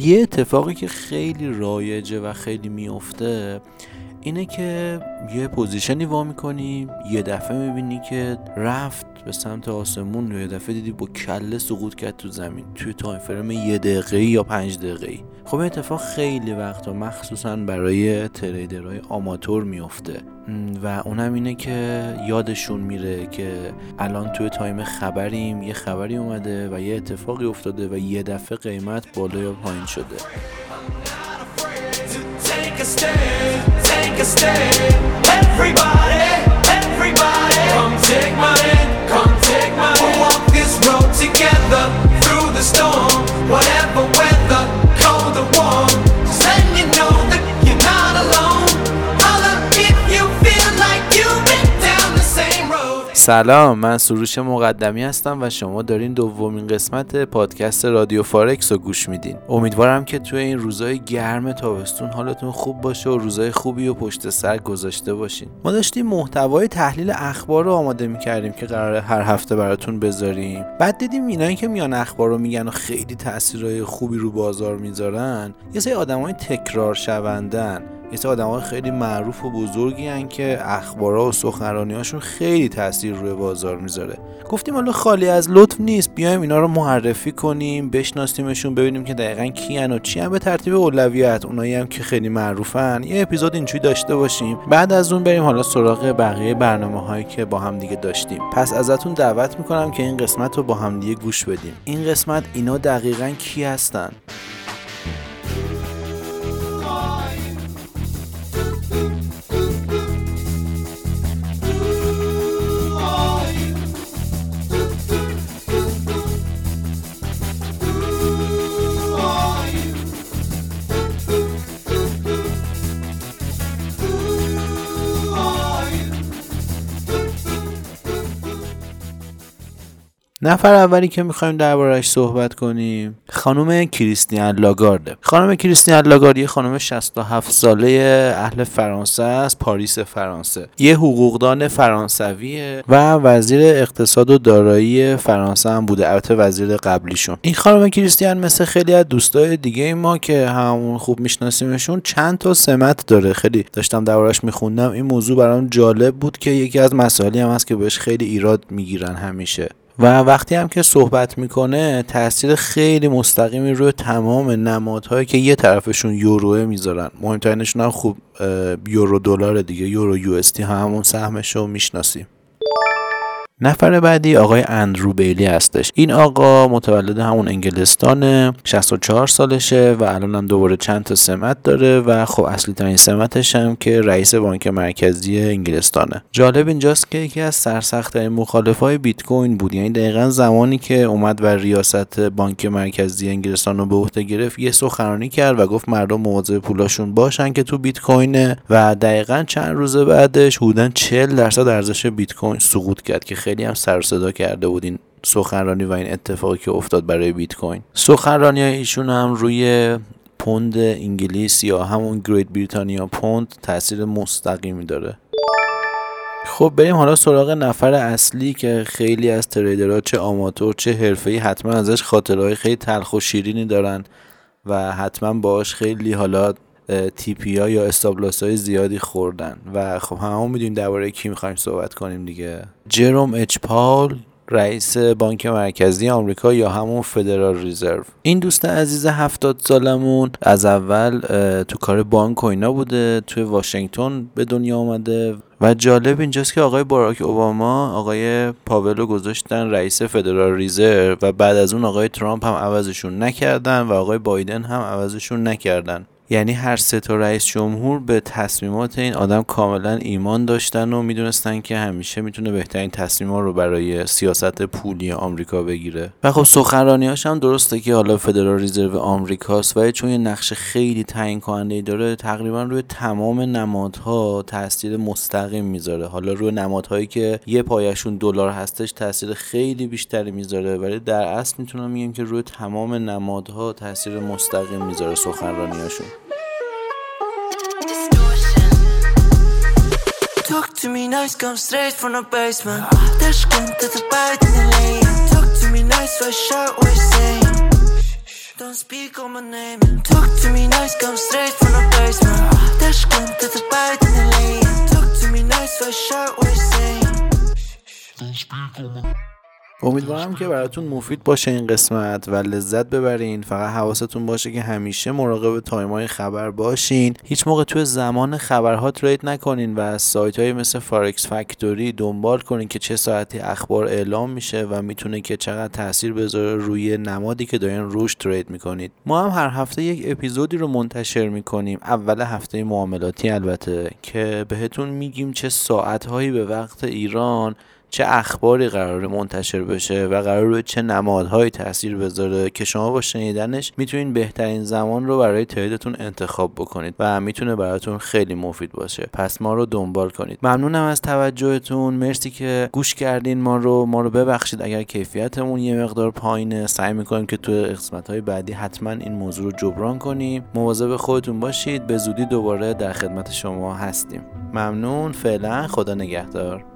یه اتفاقی که خیلی رایجه و خیلی میفته اینه که یه position ی وا می‌کنی یه دفعه می‌بینی که رفت به سمت آسمون یه دفعه دیدی با کله سقوط کرد تو زمین. توی time frame یه دقیقه یا پنج دقیقه خب این اتفاق خیلی وقتا مخصوصا برای trader های آماتور میفته و اونم اینه که یادشون میره که الان توی time خبریم یه خبری اومده و یه اتفاقی افتاده و یه دفعه قیمت بالا یا پایین شده. a stand, take a stand. Everybody, everybody, come take. سلام من سروش مقدمی هستم و شما دارین دومین قسمت پادکست رادیو فارکس رو گوش میدین. امیدوارم که توی این روزای گرم تابستون حالتون خوب باشه و روزای خوبی و پشت سر گذاشته باشین. ما داشتیم محتوای تحلیل اخبار رو آماده می‌کردیم که قراره هر هفته براتون بذاریم. بعد دیدیم اینایی که میان اخبار رو میگن و خیلی تاثیرهای خوبی رو بازار می‌ذارن. یه سری آدمای تکرار شوندن یه آدم خیلی معروف و بزرگی هن که اخبارا و سخنرانی هاشون خیلی تاثیر روی بازار می‌ذاره. گفتیم حالا خالی از لطف نیست بیایم اینا رو معرفی کنیم بشناسیمشون ببینیم که دقیقا کیان و چی به ترتیب اولویت اونایی هم که خیلی معروفن. یه اپیزود اینجوری داشته باشیم. بعد از اون بریم حالا سراغ بقیه برنامه هایی که با هم دیگه داشتیم. پس ازتون دعوت می‌کنم که این قسمت رو با هم دیگه گوش بدیم. این قسمت اینا دقیقا کی هستن؟ نفر اولی که می‌خوایم دربارهش صحبت کنیم خانم کریستیان لاگارده. خانم کریستیان لاگارد یه خانم 67 ساله اهل فرانسه است پاریس فرانسه. یه حقوقدان فرانسویه و وزیر اقتصاد و دارایی فرانسه هم بوده البته وزیر قبلیشون. این خانم کریستیان مثل خیلی از دوستای دیگه ما که همون خوب میشناسیمشون چند تا سمت داره. خیلی داشتم دربارش میخوندم. این موضوع برام جالب بود که یکی از مسائلی هم هست که بهش خیلی ایراد می‌گیرن همیشه. و وقتی هم که صحبت می‌کنه تاثیر خیلی مستقیمی روی تمام نمادهایی که یه طرفشون یوروه می‌ذارن. مهمترینشون هم خوب یورو دلار دیگه یورو یو همون سهمش رو می‌شناسیم. نفر بعدی آقای اندرو بیلی هستش. این آقا متولد همون انگلستانه 64 سالشه و الان هم دوباره چند تا سمت داره و خب اصلی ترین سمتش هم که رئیس بانک مرکزی انگلستانه. جالب اینجاست که یکی از سرسخت مخالف های بیت کوین بود. یعنی دقیقا زمانی که اومد و ریاست بانک مرکزی انگلستان رو به عهده گرفت یه سخنرانی کرد و گفت مردم مواظب پولاشون باشن که تو بیت کوینه و دقیقا چند روز بعدش حدودا 40 درصد ارزش بیت کوین سقوط کرد که خیلی هم سر صدا کرده بود این سخنرانی و این اتفاقی که افتاد برای بیت کوین. سخنرانی ایشون هم روی پوند انگلیس یا همون گریت بریتانیا پوند تاثیر مستقیمی داره. خب بریم حالا سراغ نفر اصلی که خیلی از تریدرها چه آماتور چه حرفه‌ای حتما ازش خاطرهای خیلی تلخ و شیرینی دارن و حتما باش خیلی حالا تیپی ها یا استابلاس های زیادی خوردن. و خب همون می‌دونیم درباره کی می‌خوایم صحبت کنیم دیگه. جروم اچ پاول رئیس بانک مرکزی آمریکا یا همون فدرال ریزرو این دوست عزیز هفتاد سالمون از اول تو کار بانک و اینا بوده توی واشنگتن به دنیا آمده و جالب اینجاست که آقای باراک اوباما آقای پاولو گذاشتن رئیس فدرال ریزرو و بعد از اون آقای ترامپ هم عوضشون نکردن و آقای بایدن هم عوضشون نکردن. یعنی هر سه تا رئیس جمهور به تصمیمات این آدم کاملا ایمان داشتن و می‌دونستن که همیشه می‌تونه بهترین تصمیمات رو برای سیاست پولی آمریکا بگیره. و خب سخنرانیاش هم درسته که حالا فدرال رزرو آمریکاست و چون یه نقش خیلی تعیین کننده داره تقریبا روی تمام نمادها تاثیر مستقیم می‌ذاره. حالا روی نمادهایی که یه پایشون دلار هستش تاثیر خیلی بیشتری می‌ذاره ولی در اصل می‌تونم میگم که روی تمام نمادها تاثیر مستقیم می‌ذاره سخنرانیاشون Talk to me nice, come straight from the basement. Dash conta the bite in the lane. Talk to me nice, so I shout what you're Don't speak on my name. Talk to me nice, come straight from the basement. Dash conta the bite in the lane. Talk to me nice, so I shout what you're Don't speak on my name امیدوارم که براتون مفید باشه این قسمت و لذت ببرین. فقط حواستون باشه که همیشه مراقب تایمای خبر باشین. هیچ موقع توی زمان خبرها ترید نکنین و از سایت های مثل فارکس فکتوری دنبال کنین که چه ساعتی اخبار اعلام میشه و می‌تونه که چقدر تاثیر بذاره روی نمادی که دارین روش ترید می‌کنید. ما هم هر هفته یک اپیزودی رو منتشر می‌کنیم. اول هفته معاملاتی البته که بهتون میگیم چه ساعتهایی به وقت ایران چه اخباری قرار منتشر بشه و قرار به چه نمادهایی تاثیر بذاره که شما با شنیدنش می‌تونین بهترین زمان رو برای تریدتون انتخاب بکنید و می‌تونه براتون خیلی مفید باشه. پس ما رو دنبال کنید. ممنونم از توجهتون. مرسی که گوش کردین ما رو. ما رو ببخشید اگر کیفیتمون یه مقدار پایینه. سعی می‌کنیم که تو قسمت های بعدی حتما این موضوع رو جبران کنیم. مواظب خودتون باشید. به زودی دوباره در خدمت شما هستیم. ممنون. فعلا خدا نگهدار.